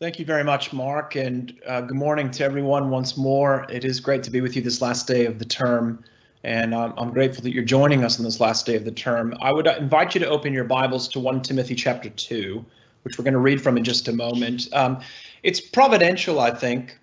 Thank you very much, Mark, and uh, good morning to everyone once more. It is great to be with you this last day of the term, and um, I'm grateful that you're joining us on this last day of the term. I would uh, invite you to open your Bibles to 1 Timothy chapter 2, which we're going to read from in just a moment. Um, it's providential, I think,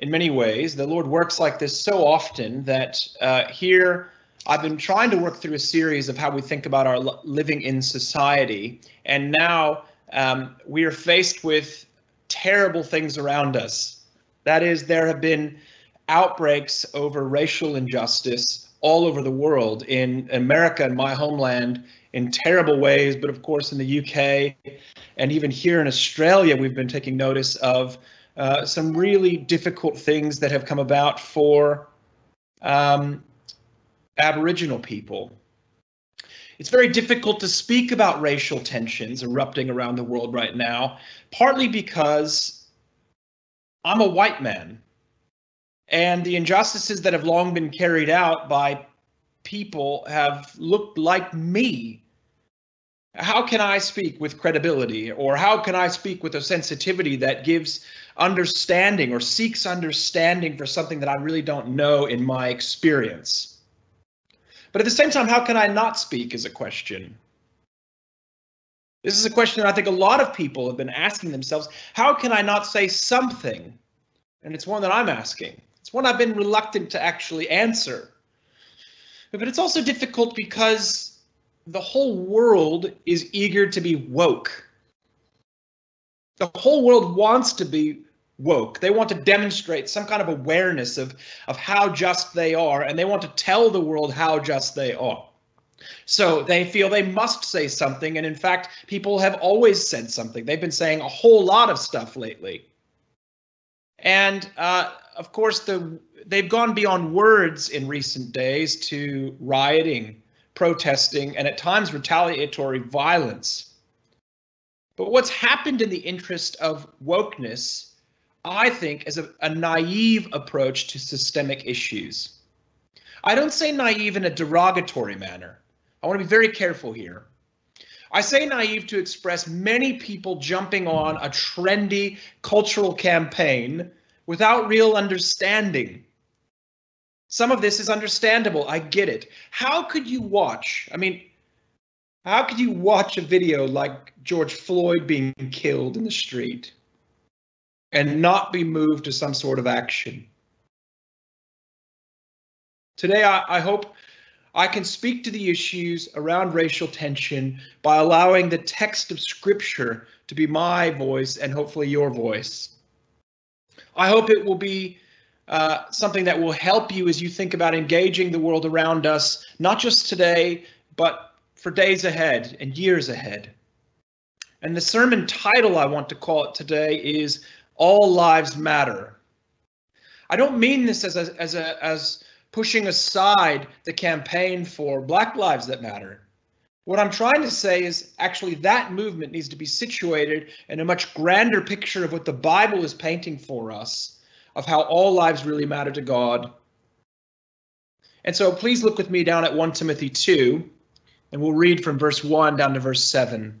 in many ways. The Lord works like this so often that uh, here I've been trying to work through a series of how we think about our living in society, and now um, we are faced with terrible things around us. That is, there have been outbreaks over racial injustice all over the world, in America and my homeland, in terrible ways, but of course in the UK and even here in Australia, we've been taking notice of uh, some really difficult things that have come about for um, Aboriginal people. It's very difficult to speak about racial tensions erupting around the world right now, partly because I'm a white man. And the injustices that have long been carried out by people have looked like me. How can I speak with credibility, or how can I speak with a sensitivity that gives understanding or seeks understanding for something that I really don't know in my experience? But at the same time, how can I not speak is a question. This is a question that I think a lot of people have been asking themselves. How can I not say something? And it's one that I'm asking. It's one I've been reluctant to actually answer. But it's also difficult because the whole world is eager to be woke. The whole world wants to be woke. They want to demonstrate some kind of awareness of, of how just they are, and they want to tell the world how just they are. So they feel they must say something, and in fact, people have always said something. They've been saying a whole lot of stuff lately. And uh, of course, the they've gone beyond words in recent days to rioting, protesting, and at times retaliatory violence. But what's happened in the interest of wokeness I think, is a, a naive approach to systemic issues. I don't say naive in a derogatory manner. I want to be very careful here. I say naive to express many people jumping on a trendy cultural campaign without real understanding. Some of this is understandable. I get it. How could you watch? I mean, how could you watch a video like George Floyd being killed in the street? And not be moved to some sort of action. Today, I, I, hope I can speak to the issues around racial tension by allowing the text of Scripture to be my voice and hopefully your voice. I hope it will be uh, something that will help you as you think about engaging the world around us, not just today, but for days ahead and years ahead. And the sermon title I want to call it today is all lives matter. I don't mean this as a, as a, as pushing aside the campaign for Black Lives That Matter. What I'm trying to say is actually that movement needs to be situated in a much grander picture of what the Bible is painting for us of how all lives really matter to God. And so please look with me down at 1 Timothy 2, and we'll read from verse 1 down to verse 7.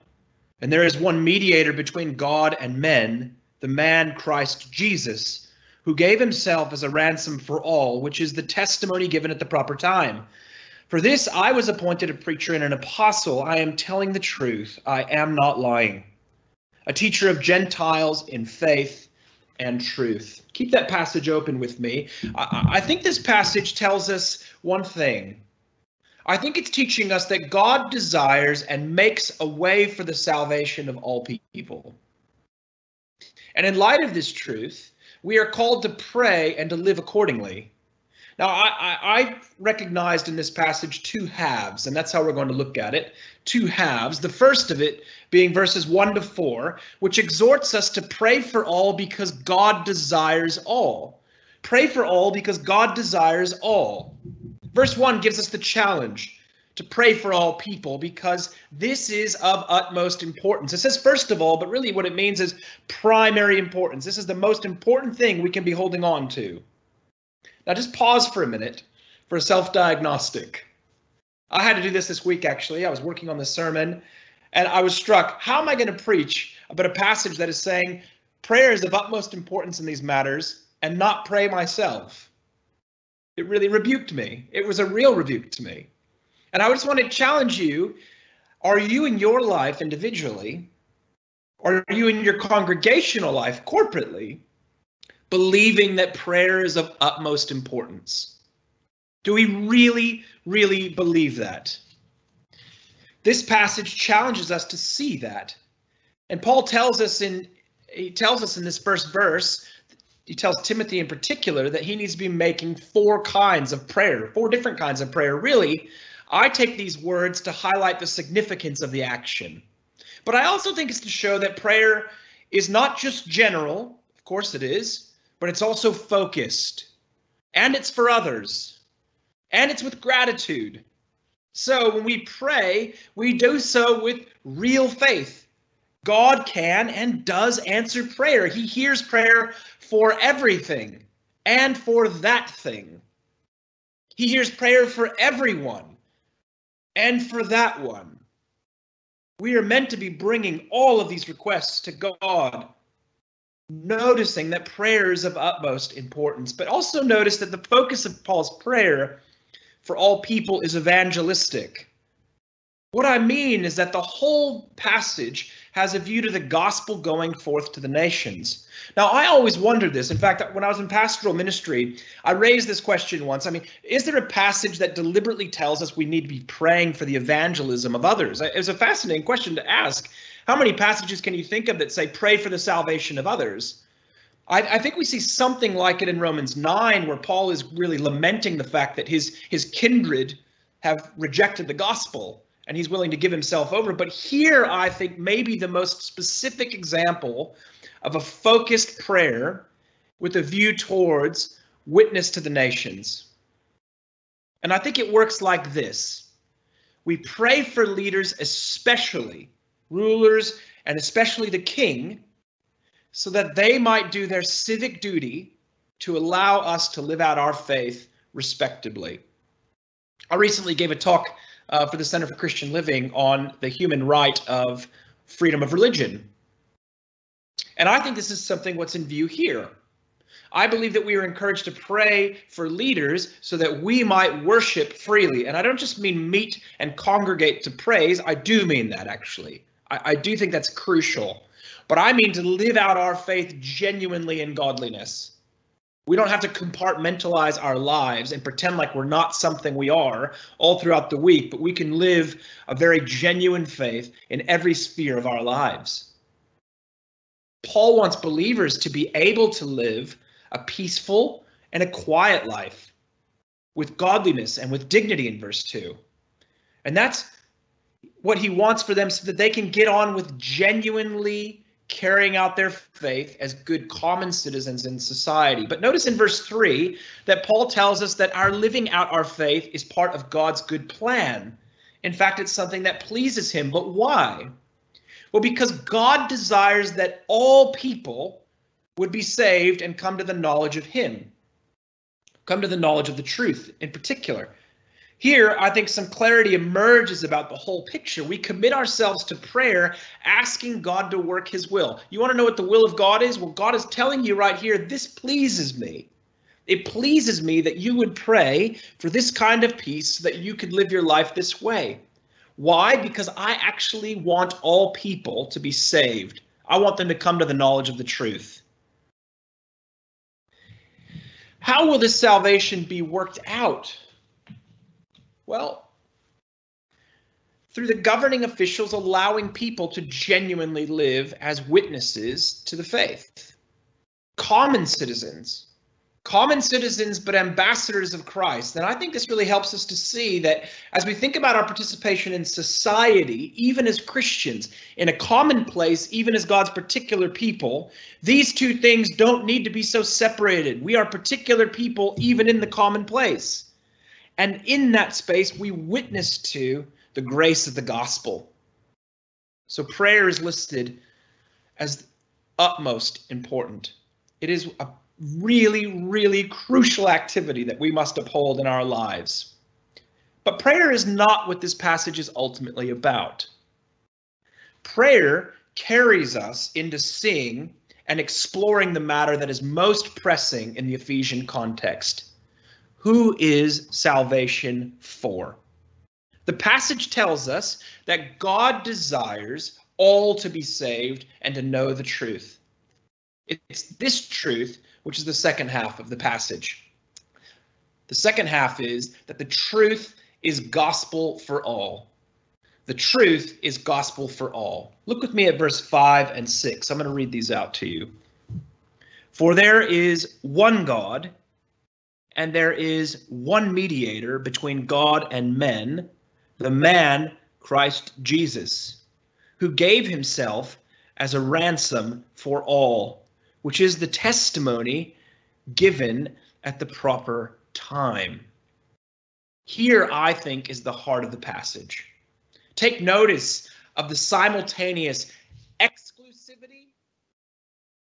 and there is one mediator between God and men, the man Christ Jesus, who gave himself as a ransom for all, which is the testimony given at the proper time. For this I was appointed a preacher and an apostle. I am telling the truth. I am not lying. A teacher of Gentiles in faith and truth. Keep that passage open with me. I, I think this passage tells us one thing I think it's teaching us that God desires and makes a way for the salvation of all people. And in light of this truth, we are called to pray and to live accordingly. Now, I, I, I, recognized in this passage two halves, and that's how we're going to look at it. Two halves. The first of it being verses 1 to 4, which exhorts us to pray for all because God desires all. Pray for all because God desires all. Verse 1 gives us the challenge to pray for all people because this is of utmost importance. It says first of all, but really what it means is primary importance. This is the most important thing we can be holding on to. Now just pause for a minute for a self-diagnostic. I had to do this this week actually. I was working on this sermon and I was struck, how am I going to preach about a passage that is saying prayer is of utmost importance in these matters and not pray myself? It really rebuked me. It was a real rebuke to me. And I just want to challenge you are you in your life individually, are you in your congregational life corporately, believing that prayer is of utmost importance? Do we really, really believe that? This passage challenges us to see that. And Paul tells us in he tells us in this first verse, he tells Timothy in particular that he needs to be making four kinds of prayer, four different kinds of prayer, really, I take these words to highlight the significance of the action. But I also think it's to show that prayer is not just general, of course it is, but it's also focused. And it's for others. And it's with gratitude. So when we pray, we do so with real faith. God can and does answer prayer. He hears prayer for everything and for that thing. He hears prayer for everyone and for that one. We are meant to be bringing all of these requests to God, noticing that prayer is of utmost importance, but also notice that the focus of Paul's prayer for all people is evangelistic. What I mean is that the whole passage has a view to the gospel going forth to the nations. Now, I always wondered this. In fact, when I was in pastoral ministry, I raised this question once. I mean, is there a passage that deliberately tells us we need to be praying for the evangelism of others? It was a fascinating question to ask. How many passages can you think of that say pray for the salvation of others? I, I, think we see something like it in Romans 9, where Paul is really lamenting the fact that his, his kindred have rejected the gospel and he's willing to give himself over. But here, I think maybe the most specific example of a focused prayer with a view towards witness to the nations. And I think it works like this we pray for leaders, especially rulers, and especially the king, so that they might do their civic duty to allow us to live out our faith respectably. I recently gave a talk uh, for the Center for Christian Living on the human right of freedom of religion. And I think this is something what's in view here. I believe that we are encouraged to pray for leaders so that we might worship freely. And I don't just mean meet and congregate to praise, I do mean that actually. I, I do think that's crucial. But I mean to live out our faith genuinely in godliness. We don't have to compartmentalize our lives and pretend like we're not something we are all throughout the week, but we can live a very genuine faith in every sphere of our lives. Paul wants believers to be able to live a peaceful and a quiet life with godliness and with dignity in verse 2. And that's what he wants for them so that they can get on with genuinely carrying out their faith as good common citizens in society. But notice in verse 3 that Paul tells us that our living out our faith is part of God's good plan. In fact, it's something that pleases him. But why? Well, because God desires that all people would be saved and come to the knowledge of him, come to the knowledge of the truth in particular. Here, I think some clarity emerges about the whole picture. We commit ourselves to prayer, asking God to work his will. You want to know what the will of God is? Well, God is telling you right here, this pleases me. It pleases me that you would pray for this kind of peace so that you could live your life this way. Why? Because I actually want all people to be saved. I want them to come to the knowledge of the truth. How will this salvation be worked out? Well, through the governing officials allowing people to genuinely live as witnesses to the faith. Common citizens common citizens but ambassadors of Christ. And I think this really helps us to see that as we think about our participation in society, even as Christians, in a common place, even as God's particular people, these two things don't need to be so separated. We are particular people even in the common place. And in that space, we witness to the grace of the gospel. So prayer is listed as utmost important. It is a really, really crucial activity that we must uphold in our lives. But prayer is not what this passage is ultimately about. Prayer carries us into seeing and exploring the matter that is most pressing in the Ephesian context. Who is salvation for? The passage tells us that God desires all to be saved and to know the truth. It's this truth which is the second half of the passage. The second half is that the truth is gospel for all. The truth is gospel for all. Look with me at verse 5 and 6. I'm going to read these out to you. For there is one God, and there is one mediator between God and men, the man Christ Jesus, who gave himself as a ransom for all which is the testimony given at the proper time. Here, I think, is the heart of the passage. Take notice of the simultaneous exclusivity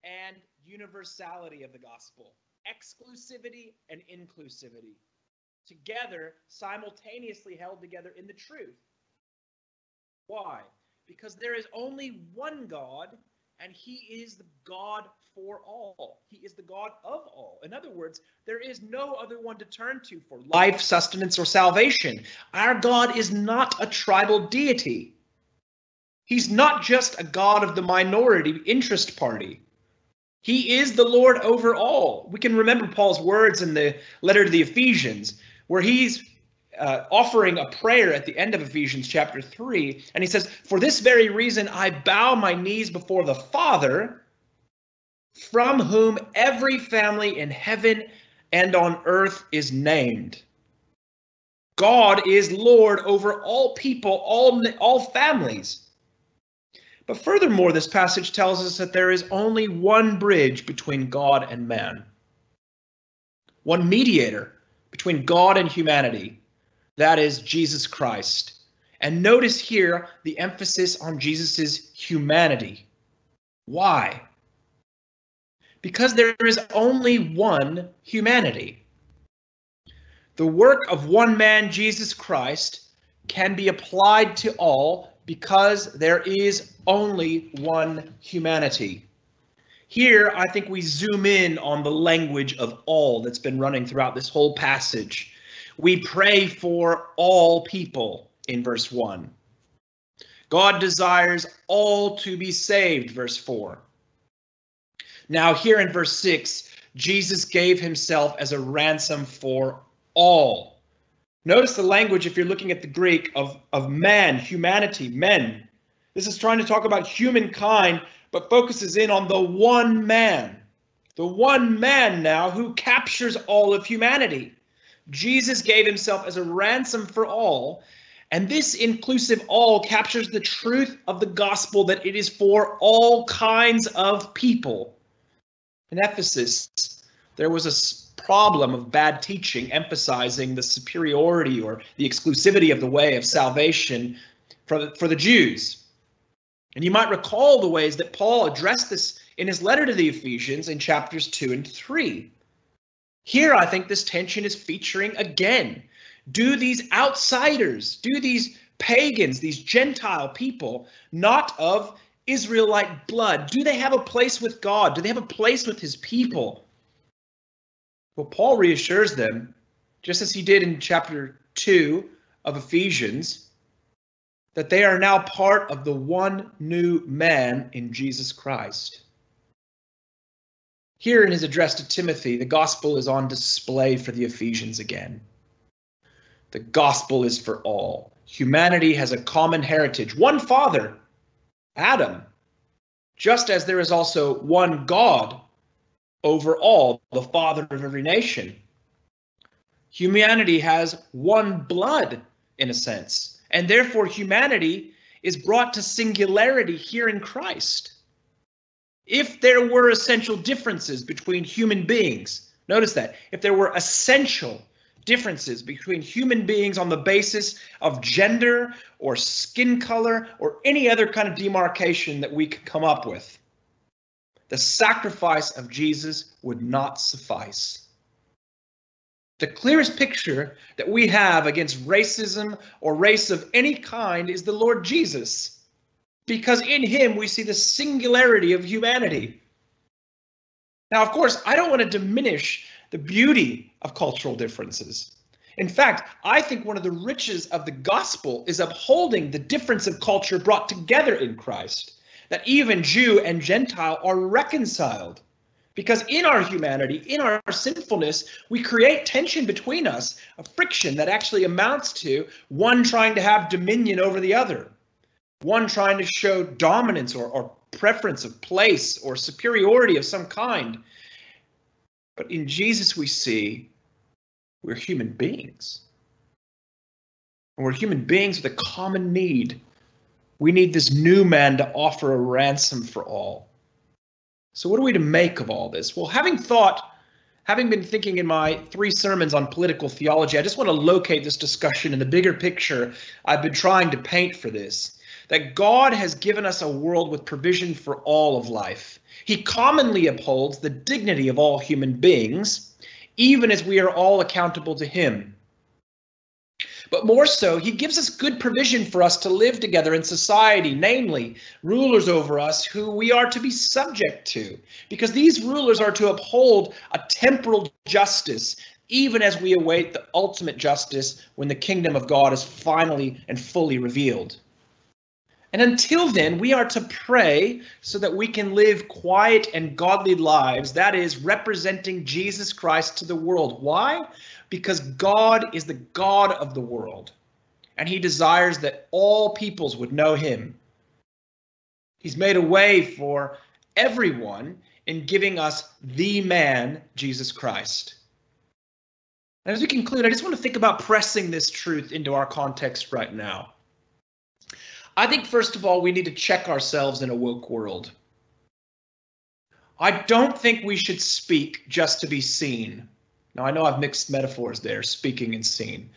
and universality of the gospel. Exclusivity and inclusivity. Together, simultaneously held together in the truth. Why? Because there is only one God and he is the God for all. He is the God of all. In other words, there is no other one to turn to for life, sustenance, or salvation. Our God is not a tribal deity. He's not just a God of the minority interest party. He is the Lord over all. We can remember Paul's words in the letter to the Ephesians, where he's uh, offering a prayer at the end of Ephesians chapter 3. And he says, For this very reason, I bow my knees before the Father, from whom every family in heaven and on earth is named. God is Lord over all people, all, all families. But furthermore, this passage tells us that there is only one bridge between God and man, one mediator between God and humanity, that is Jesus Christ. And notice here the emphasis on Jesus' humanity. Why? Because there is only one humanity. The work of one man, Jesus Christ, can be applied to all because there is only one humanity. Here, I think we zoom in on the language of all that's been running throughout this whole passage. We pray for all people in verse 1. God desires all to be saved, verse 4. Now, here in verse 6, Jesus gave himself as a ransom for all. Notice the language, if you're looking at the Greek, of, of man, humanity, men. This is trying to talk about humankind, but focuses in on the one man. The one man now who captures all of humanity. Jesus gave himself as a ransom for all. And this inclusive all captures the truth of the gospel that it is for all kinds of people. In Ephesus, there was a problem of bad teaching emphasizing the superiority or the exclusivity of the way of salvation for the, for the Jews. And you might recall the ways that Paul addressed this in his letter to the Ephesians in chapters 2 and 3. Here, I think this tension is featuring again. Do these outsiders, do these pagans, these Gentile people, not of Israelite blood, do they have a place with God? Do they have a place with his people? Well, Paul reassures them, just as he did in chapter 2 of Ephesians, that they are now part of the one new man in Jesus Christ. Here in his address to Timothy, the gospel is on display for the Ephesians again. The gospel is for all. Humanity has a common heritage, one father, Adam, just as there is also one God, over all, the father of every nation. Humanity has one blood, in a sense, and therefore humanity is brought to singularity here in Christ. If there were essential differences between human beings, notice that, if there were essential differences between human beings on the basis of gender or skin color or any other kind of demarcation that we could come up with, the sacrifice of Jesus would not suffice. The clearest picture that we have against racism or race of any kind is the Lord Jesus, because in him we see the singularity of humanity. Now, of course, I don't want to diminish the beauty of cultural differences. In fact, I think one of the riches of the gospel is upholding the difference of culture brought together in Christ, that even Jew and Gentile are reconciled. Because in our humanity, in our sinfulness, we create tension between us, a friction that actually amounts to one trying to have dominion over the other, one trying to show dominance or, or preference of place or superiority of some kind. But in Jesus, we see we're human beings. And we're human beings with a common need. We need this new man to offer a ransom for all. So, what are we to make of all this? Well, having thought, having been thinking in my three sermons on political theology, I just want to locate this discussion in the bigger picture I've been trying to paint for this. That God has given us a world with provision for all of life. He commonly upholds the dignity of all human beings, even as we are all accountable to Him. But more so, he gives us good provision for us to live together in society, namely, rulers over us who we are to be subject to, because these rulers are to uphold a temporal justice, even as we await the ultimate justice when the kingdom of God is finally and fully revealed. And until then, we are to pray so that we can live quiet and godly lives, that is, representing Jesus Christ to the world. Why? because God is the God of the world, and he desires that all peoples would know him. He's made a way for everyone in giving us the man, Jesus Christ. And as we conclude, I just want to think about pressing this truth into our context right now. I think, first of all, we need to check ourselves in a woke world. I don't think we should speak just to be seen. Now, I know I've mixed metaphors there, speaking and seen.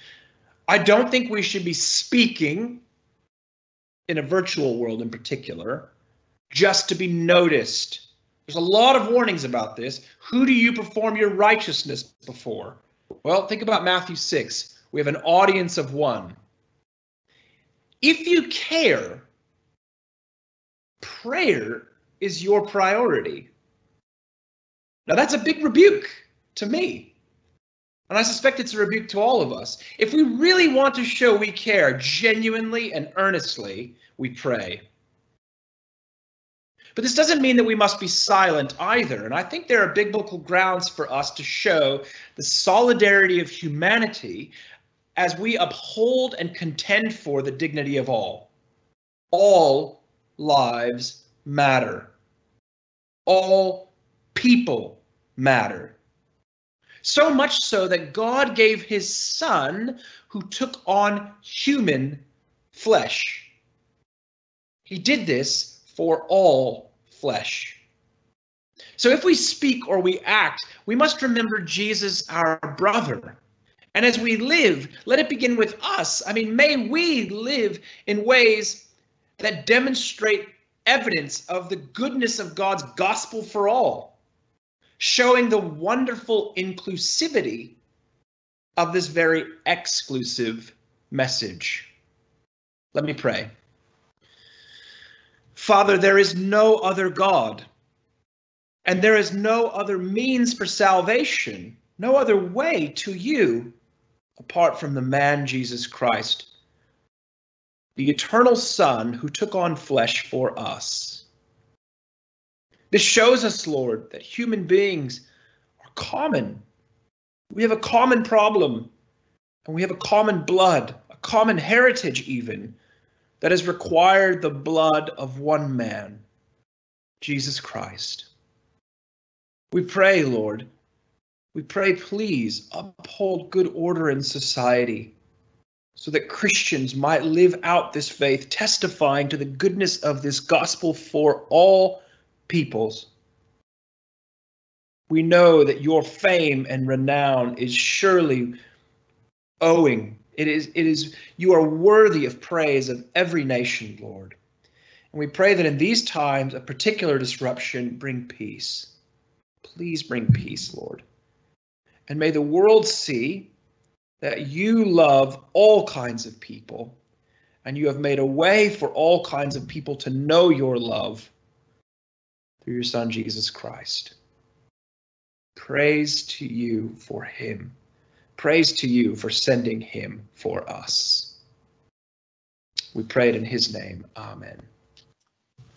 I don't think we should be speaking in a virtual world in particular just to be noticed. There's a lot of warnings about this. Who do you perform your righteousness before? Well, think about Matthew 6. We have an audience of one. If you care, prayer is your priority. Now, that's a big rebuke to me. And I suspect it's a rebuke to all of us. If we really want to show we care genuinely and earnestly, we pray. But this doesn't mean that we must be silent either. And I think there are biblical grounds for us to show the solidarity of humanity as we uphold and contend for the dignity of all. All lives matter. All people matter. So much so that God gave his son who took on human flesh. He did this for all flesh. So if we speak or we act, we must remember Jesus, our brother. And as we live, let it begin with us. I mean, may we live in ways that demonstrate evidence of the goodness of God's gospel for all showing the wonderful inclusivity of this very exclusive message. Let me pray. Father, there is no other God, and there is no other means for salvation, no other way to you apart from the man Jesus Christ, the eternal Son who took on flesh for us. This shows us, Lord, that human beings are common. We have a common problem, and we have a common blood, a common heritage, even, that has required the blood of one man, Jesus Christ. We pray, Lord, we pray, please uphold good order in society so that Christians might live out this faith, testifying to the goodness of this gospel for all peoples. We know that your fame and renown is surely owing. It is, it is, you are worthy of praise of every nation, Lord. And we pray that in these times, a particular disruption bring peace. Please bring peace, Lord. And may the world see that you love all kinds of people and you have made a way for all kinds of people to know your love through your Son, Jesus Christ. Praise to you for him. Praise to you for sending him for us. We pray it in his name. Amen.